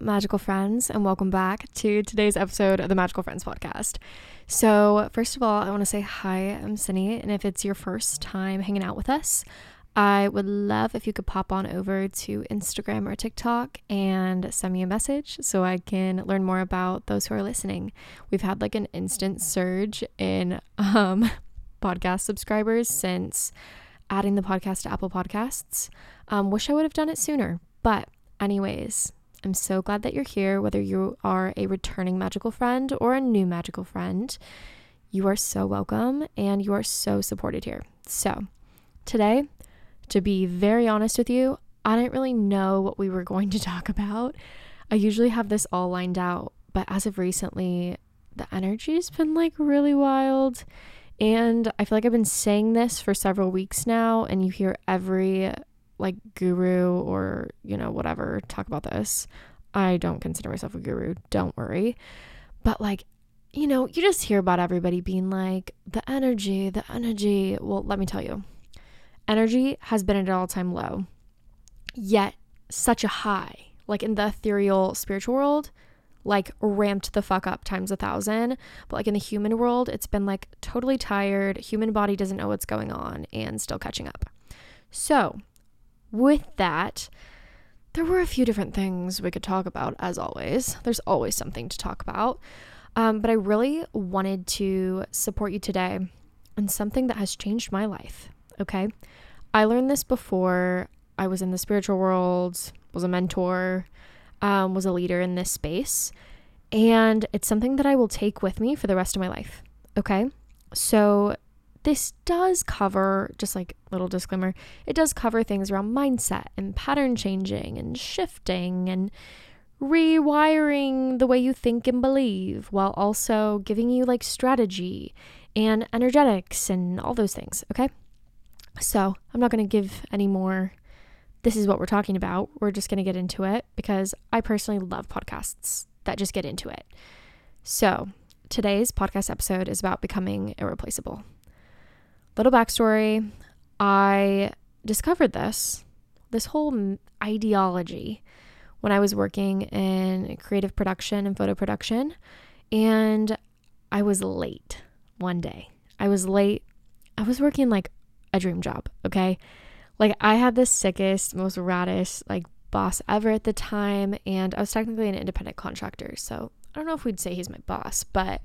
Magical friends, and welcome back to today's episode of the Magical Friends podcast. So, first of all, I want to say hi, I'm Sinney, and if it's your first time hanging out with us, I would love if you could pop on over to Instagram or TikTok and send me a message so I can learn more about those who are listening. We've had like an instant surge in um, podcast subscribers since adding the podcast to Apple Podcasts. Um, wish I would have done it sooner, but anyways, I'm so glad that you're here, whether you are a returning magical friend or a new magical friend. You are so welcome and you are so supported here. So, today, to be very honest with you, I didn't really know what we were going to talk about. I usually have this all lined out, but as of recently, the energy's been like really wild. And I feel like I've been saying this for several weeks now, and you hear every like guru or, you know, whatever talk about this. I don't consider myself a guru, don't worry. But like, you know, you just hear about everybody being like, the energy, the energy. Well, let me tell you, energy has been at an all time low, yet such a high. Like in the ethereal spiritual world, like ramped the fuck up times a thousand. But like in the human world, it's been like totally tired. Human body doesn't know what's going on and still catching up. So, with that, there were a few different things we could talk about, as always. There's always something to talk about. Um, but I really wanted to support you today on something that has changed my life. Okay. I learned this before I was in the spiritual world, was a mentor, um, was a leader in this space. And it's something that I will take with me for the rest of my life. Okay. So this does cover, just like little disclaimer, it does cover things around mindset and pattern changing and shifting and rewiring the way you think and believe while also giving you like strategy and energetics and all those things. Okay. So I'm not going to give any more. This is what we're talking about. We're just going to get into it because I personally love podcasts that just get into it. So today's podcast episode is about becoming irreplaceable. Little backstory I discovered this, this whole ideology, when I was working in creative production and photo production. And I was late one day. I was late. I was working like a dream job, okay? Like I had the sickest, most raddest like boss ever at the time, and I was technically an independent contractor. So I don't know if we'd say he's my boss, but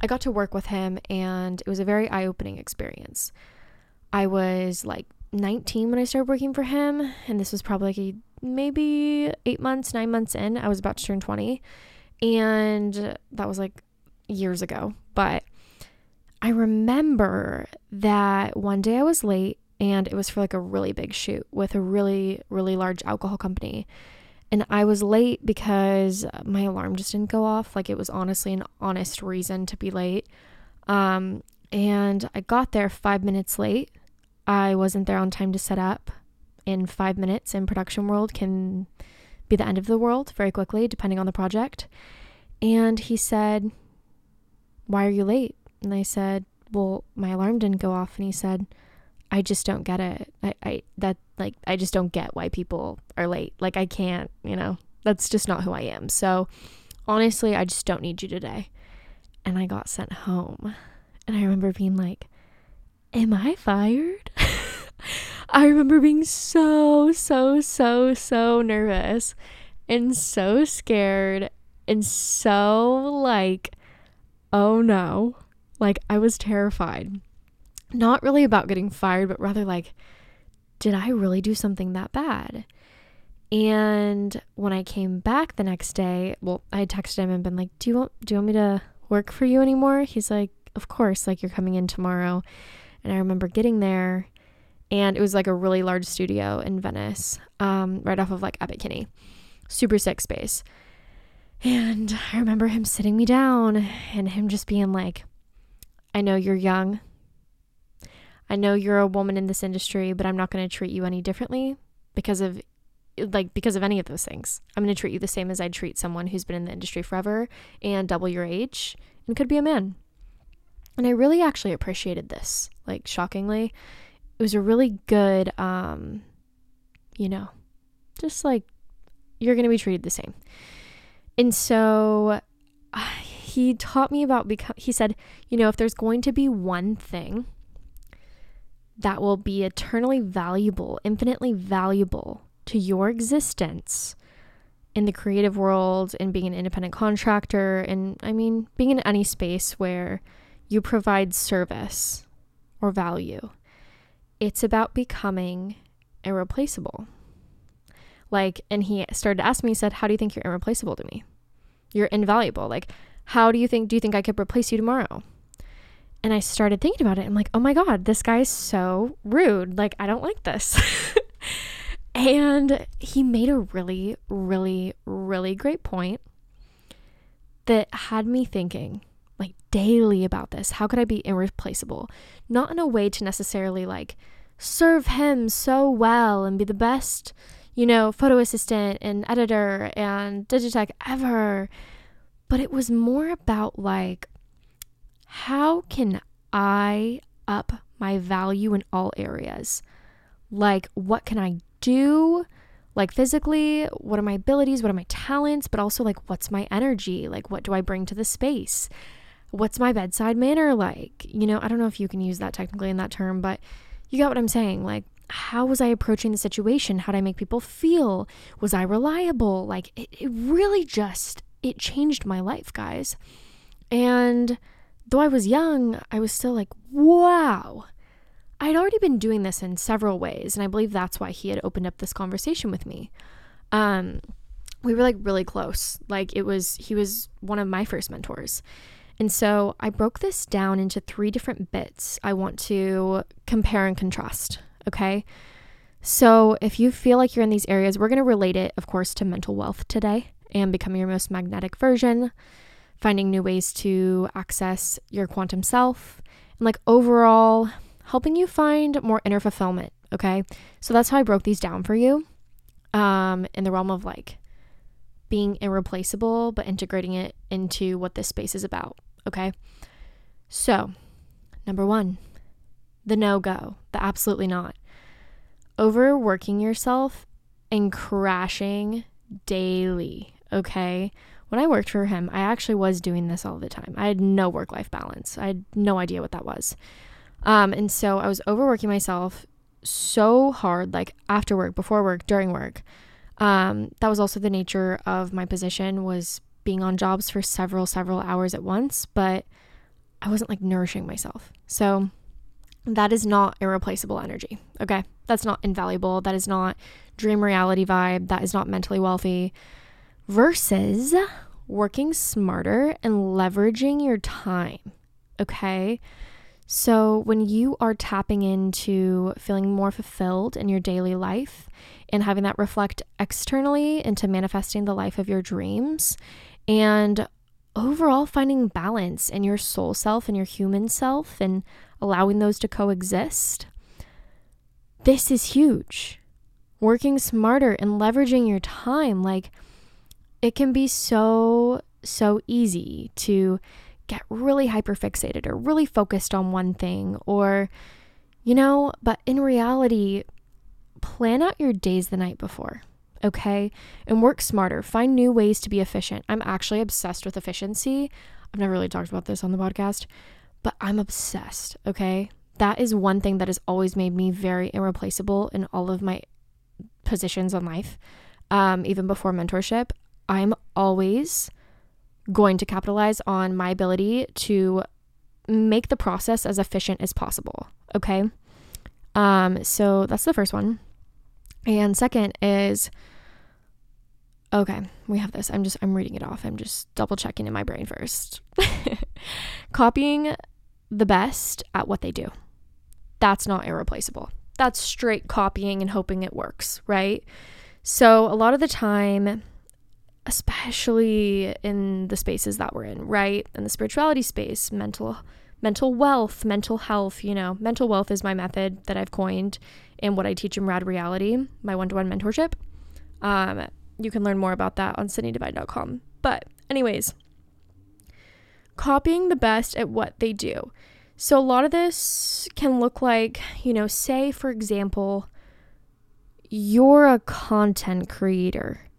I got to work with him and it was a very eye opening experience. I was like 19 when I started working for him, and this was probably like a, maybe eight months, nine months in. I was about to turn 20, and that was like years ago. But I remember that one day I was late and it was for like a really big shoot with a really, really large alcohol company. And I was late because my alarm just didn't go off. Like it was honestly an honest reason to be late. Um, and I got there five minutes late. I wasn't there on time to set up. In five minutes in production world can be the end of the world very quickly, depending on the project. And he said, Why are you late? And I said, Well, my alarm didn't go off. And he said, I just don't get it. I, I that like I just don't get why people are late. Like I can't, you know, that's just not who I am. So honestly, I just don't need you today. And I got sent home. And I remember being like, Am I fired? I remember being so, so, so, so nervous and so scared and so like, oh no. Like I was terrified not really about getting fired, but rather like, did I really do something that bad? And when I came back the next day, well, I texted him and been like, "Do you want do you want me to work for you anymore?" He's like, "Of course, like you're coming in tomorrow." And I remember getting there and it was like a really large studio in Venice, um, right off of like Abbot Kinney. Super sick space. And I remember him sitting me down and him just being like, I know you're young, I know you're a woman in this industry, but I'm not going to treat you any differently because of like because of any of those things. I'm going to treat you the same as I'd treat someone who's been in the industry forever and double your age and could be a man. And I really actually appreciated this. Like shockingly, it was a really good um you know, just like you're going to be treated the same. And so uh, he taught me about because he said, you know, if there's going to be one thing that will be eternally valuable, infinitely valuable to your existence in the creative world and being an independent contractor and I mean being in any space where you provide service or value. It's about becoming irreplaceable. Like, and he started to ask me, he said, How do you think you're irreplaceable to me? You're invaluable. Like, how do you think, do you think I could replace you tomorrow? And I started thinking about it. I'm like, oh my God, this guy's so rude. Like, I don't like this. and he made a really, really, really great point that had me thinking like daily about this. How could I be irreplaceable? Not in a way to necessarily like serve him so well and be the best, you know, photo assistant and editor and digitech ever. But it was more about like, how can I up my value in all areas? Like, what can I do? Like, physically, what are my abilities? What are my talents? But also, like, what's my energy? Like, what do I bring to the space? What's my bedside manner like? You know, I don't know if you can use that technically in that term, but you got what I'm saying. Like, how was I approaching the situation? How did I make people feel? Was I reliable? Like, it, it really just, it changed my life, guys. And though I was young, I was still like, wow. I'd already been doing this in several ways, and I believe that's why he had opened up this conversation with me. Um, we were like really close. Like it was, he was one of my first mentors. And so I broke this down into three different bits I want to compare and contrast. Okay. So if you feel like you're in these areas, we're going to relate it, of course, to mental wealth today and becoming your most magnetic version finding new ways to access your quantum self, and like overall helping you find more inner fulfillment. Okay. So that's how I broke these down for you um, in the realm of like being irreplaceable, but integrating it into what this space is about. Okay. So, number one, the no go, the absolutely not. Overworking yourself and crashing daily. Okay when I worked for him, I actually was doing this all the time. I had no work life balance. I had no idea what that was. Um, and so I was overworking myself so hard, like after work, before work, during work. Um, that was also the nature of my position was being on jobs for several, several hours at once, but I wasn't like nourishing myself. So that is not irreplaceable energy. Okay. That's not invaluable. That is not dream reality vibe. That is not mentally wealthy versus working smarter and leveraging your time. Okay. So, when you are tapping into feeling more fulfilled in your daily life and having that reflect externally into manifesting the life of your dreams and overall finding balance in your soul self and your human self and allowing those to coexist, this is huge. Working smarter and leveraging your time. Like, it can be so, so easy to get really hyper fixated or really focused on one thing or, you know, but in reality, plan out your days the night before, okay? And work smarter. Find new ways to be efficient. I'm actually obsessed with efficiency. I've never really talked about this on the podcast, but I'm obsessed, okay? That is one thing that has always made me very irreplaceable in all of my positions in life. Um, even before mentorship, I'm always going to capitalize on my ability to make the process as efficient as possible. Okay. Um, so that's the first one. And second is okay, we have this. I'm just I'm reading it off. I'm just double checking in my brain first. Copying the best at what they do. That's not irreplaceable. That's straight copying and hoping it works, right? So a lot of the time especially in the spaces that we're in, right? In the spirituality space, mental mental wealth, mental health, you know, mental wealth is my method that I've coined in what I teach in Rad Reality, my one-to-one mentorship. Um, you can learn more about that on sinneydivine.com. But anyways, copying the best at what they do. So a lot of this can look like, you know, say for example, you're a content creator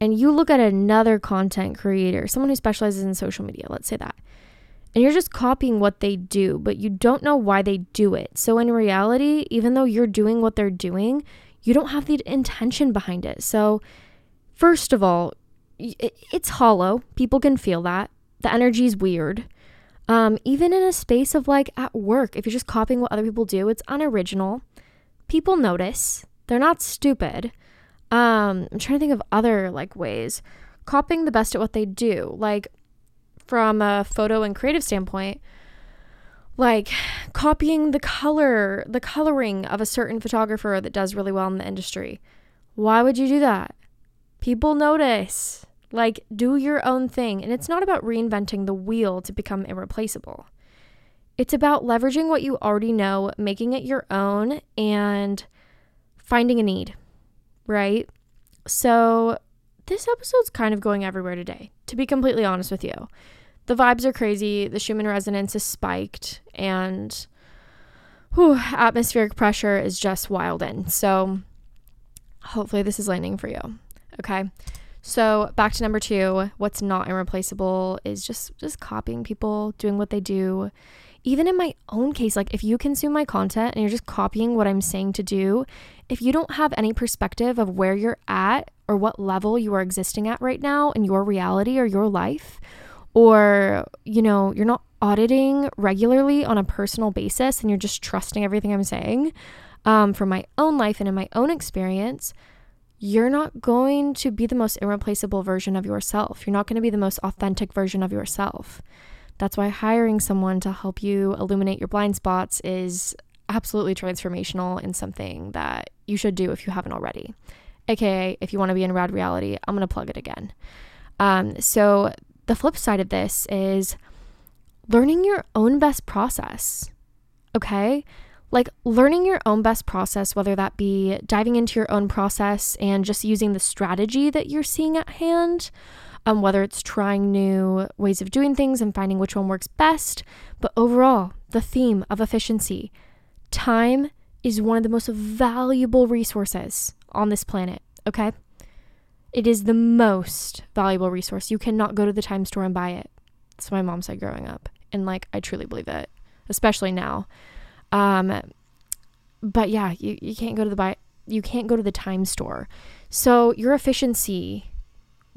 and you look at another content creator, someone who specializes in social media, let's say that, and you're just copying what they do, but you don't know why they do it. So in reality, even though you're doing what they're doing, you don't have the intention behind it. So, first of all, it's hollow. People can feel that. The energy is weird. Um, even in a space of like at work, if you're just copying what other people do, it's unoriginal. People notice. They're not stupid. Um, I'm trying to think of other like ways. Copying the best at what they do. Like from a photo and creative standpoint, like copying the color, the coloring of a certain photographer that does really well in the industry. Why would you do that? People notice. Like, do your own thing. And it's not about reinventing the wheel to become irreplaceable. It's about leveraging what you already know, making it your own, and finding a need, right? So, this episode's kind of going everywhere today, to be completely honest with you. The vibes are crazy, the Schumann resonance is spiked, and whew, atmospheric pressure is just wild in. So, hopefully, this is landing for you. Okay. So back to number two, what's not irreplaceable is just just copying people, doing what they do. Even in my own case, like if you consume my content and you're just copying what I'm saying to do, if you don't have any perspective of where you're at or what level you are existing at right now in your reality or your life, or you know, you're not auditing regularly on a personal basis and you're just trusting everything I'm saying, um, from my own life and in my own experience, you're not going to be the most irreplaceable version of yourself. You're not going to be the most authentic version of yourself. That's why hiring someone to help you illuminate your blind spots is absolutely transformational and something that you should do if you haven't already. AKA, if you want to be in rad reality, I'm going to plug it again. Um, so, the flip side of this is learning your own best process. Okay? like learning your own best process, whether that be diving into your own process and just using the strategy that you're seeing at hand, um, whether it's trying new ways of doing things and finding which one works best. But overall, the theme of efficiency time is one of the most valuable resources on this planet, okay? It is the most valuable resource. You cannot go to the time store and buy it. That's what my mom said growing up. And like, I truly believe it, especially now. Um, but yeah, you, you can't go to the buy you can't go to the time store. So your efficiency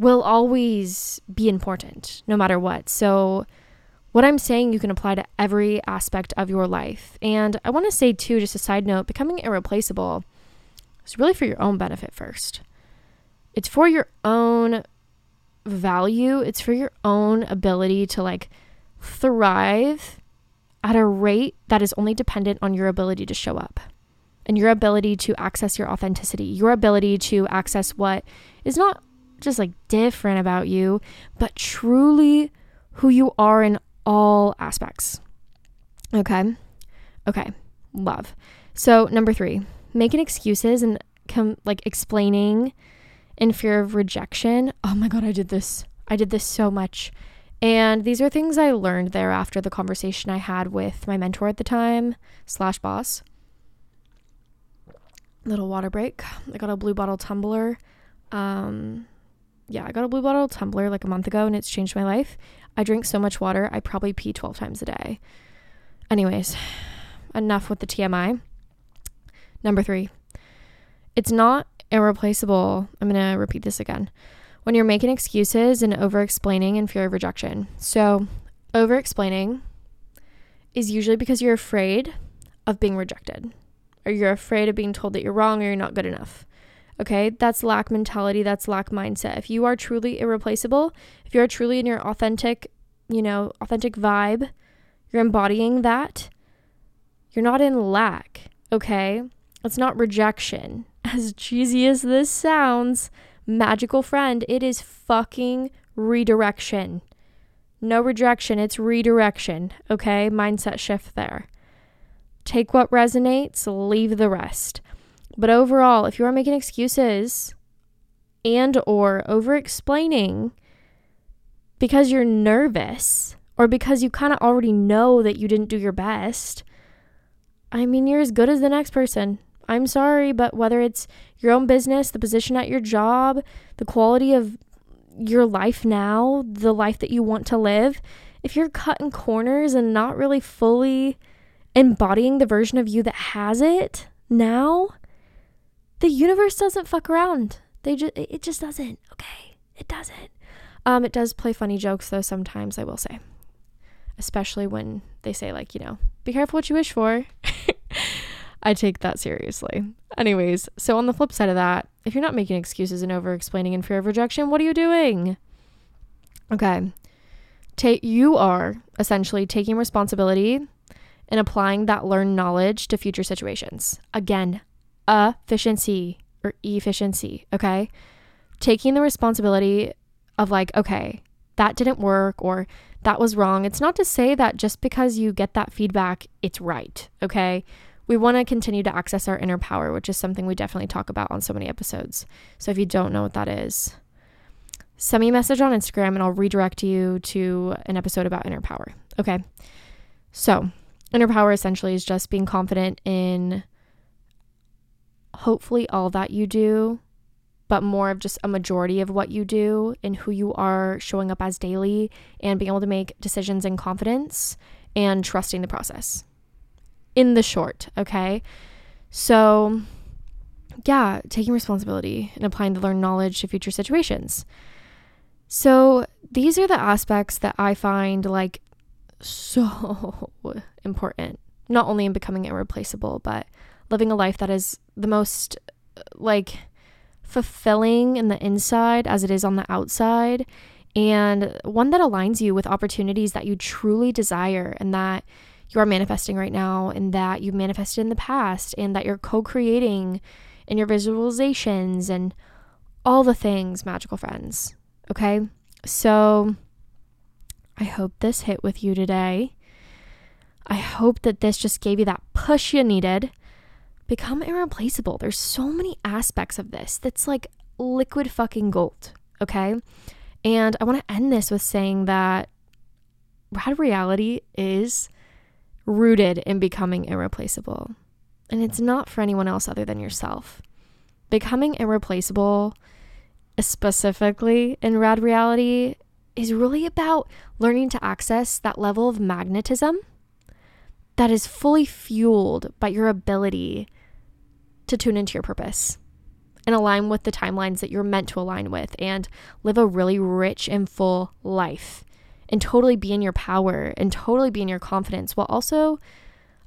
will always be important no matter what. So what I'm saying you can apply to every aspect of your life. And I want to say too, just a side note, becoming irreplaceable is really for your own benefit first. It's for your own value, it's for your own ability to like thrive at a rate that is only dependent on your ability to show up and your ability to access your authenticity, your ability to access what is not just like different about you, but truly who you are in all aspects. Okay. Okay. Love. So, number three, making excuses and com- like explaining in fear of rejection. Oh my God, I did this. I did this so much and these are things I learned there after the conversation I had with my mentor at the time, slash boss. Little water break. I got a blue bottle tumbler. Um, yeah, I got a blue bottle tumbler like a month ago and it's changed my life. I drink so much water, I probably pee 12 times a day. Anyways, enough with the TMI. Number three, it's not irreplaceable. I'm going to repeat this again when you're making excuses and over explaining in fear of rejection. So, over explaining is usually because you're afraid of being rejected, or you're afraid of being told that you're wrong or you're not good enough. Okay, that's lack mentality, that's lack mindset. If you are truly irreplaceable, if you're truly in your authentic, you know, authentic vibe, you're embodying that, you're not in lack, okay? It's not rejection. As cheesy as this sounds, magical friend, it is fucking redirection. No rejection, it's redirection. Okay? Mindset shift there. Take what resonates, leave the rest. But overall, if you are making excuses and or over explaining because you're nervous or because you kind of already know that you didn't do your best, I mean, you're as good as the next person. I'm sorry, but whether it's your own business, the position at your job, the quality of your life now, the life that you want to live, if you're cutting corners and not really fully embodying the version of you that has it now, the universe doesn't fuck around. They just it just doesn't. Okay, it doesn't. Um, it does play funny jokes though sometimes. I will say, especially when they say like you know, be careful what you wish for. I take that seriously. Anyways, so on the flip side of that, if you're not making excuses and over explaining in fear of rejection, what are you doing? Okay. Take you are essentially taking responsibility and applying that learned knowledge to future situations. Again, efficiency or efficiency, okay? Taking the responsibility of like, okay, that didn't work or that was wrong. It's not to say that just because you get that feedback, it's right, okay? We want to continue to access our inner power, which is something we definitely talk about on so many episodes. So if you don't know what that is, send me a message on Instagram and I'll redirect you to an episode about inner power. Okay. So, inner power essentially is just being confident in hopefully all that you do, but more of just a majority of what you do and who you are showing up as daily and being able to make decisions in confidence and trusting the process in the short, okay? So, yeah, taking responsibility and applying the learned knowledge to future situations. So, these are the aspects that I find like so important, not only in becoming irreplaceable, but living a life that is the most like fulfilling in the inside as it is on the outside and one that aligns you with opportunities that you truly desire and that you are manifesting right now and that you've manifested in the past and that you're co creating in your visualizations and all the things, magical friends. Okay. So I hope this hit with you today. I hope that this just gave you that push you needed. Become irreplaceable. There's so many aspects of this that's like liquid fucking gold. Okay. And I want to end this with saying that rad reality is rooted in becoming irreplaceable. And it's not for anyone else other than yourself. Becoming irreplaceable, specifically in rad reality, is really about learning to access that level of magnetism that is fully fueled by your ability to tune into your purpose and align with the timelines that you're meant to align with and live a really rich and full life and totally be in your power and totally be in your confidence while also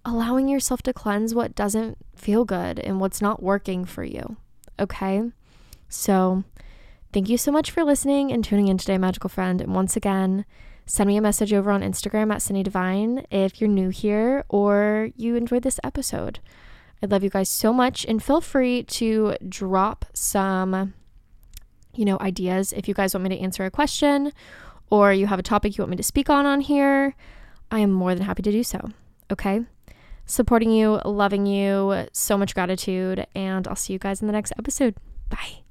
allowing yourself to cleanse what doesn't feel good and what's not working for you. Okay? So, thank you so much for listening and tuning in today, magical friend. And once again, send me a message over on Instagram at Sinney Divine if you're new here or you enjoyed this episode. I love you guys so much and feel free to drop some you know ideas if you guys want me to answer a question or you have a topic you want me to speak on on here, I am more than happy to do so. Okay? Supporting you, loving you, so much gratitude, and I'll see you guys in the next episode. Bye.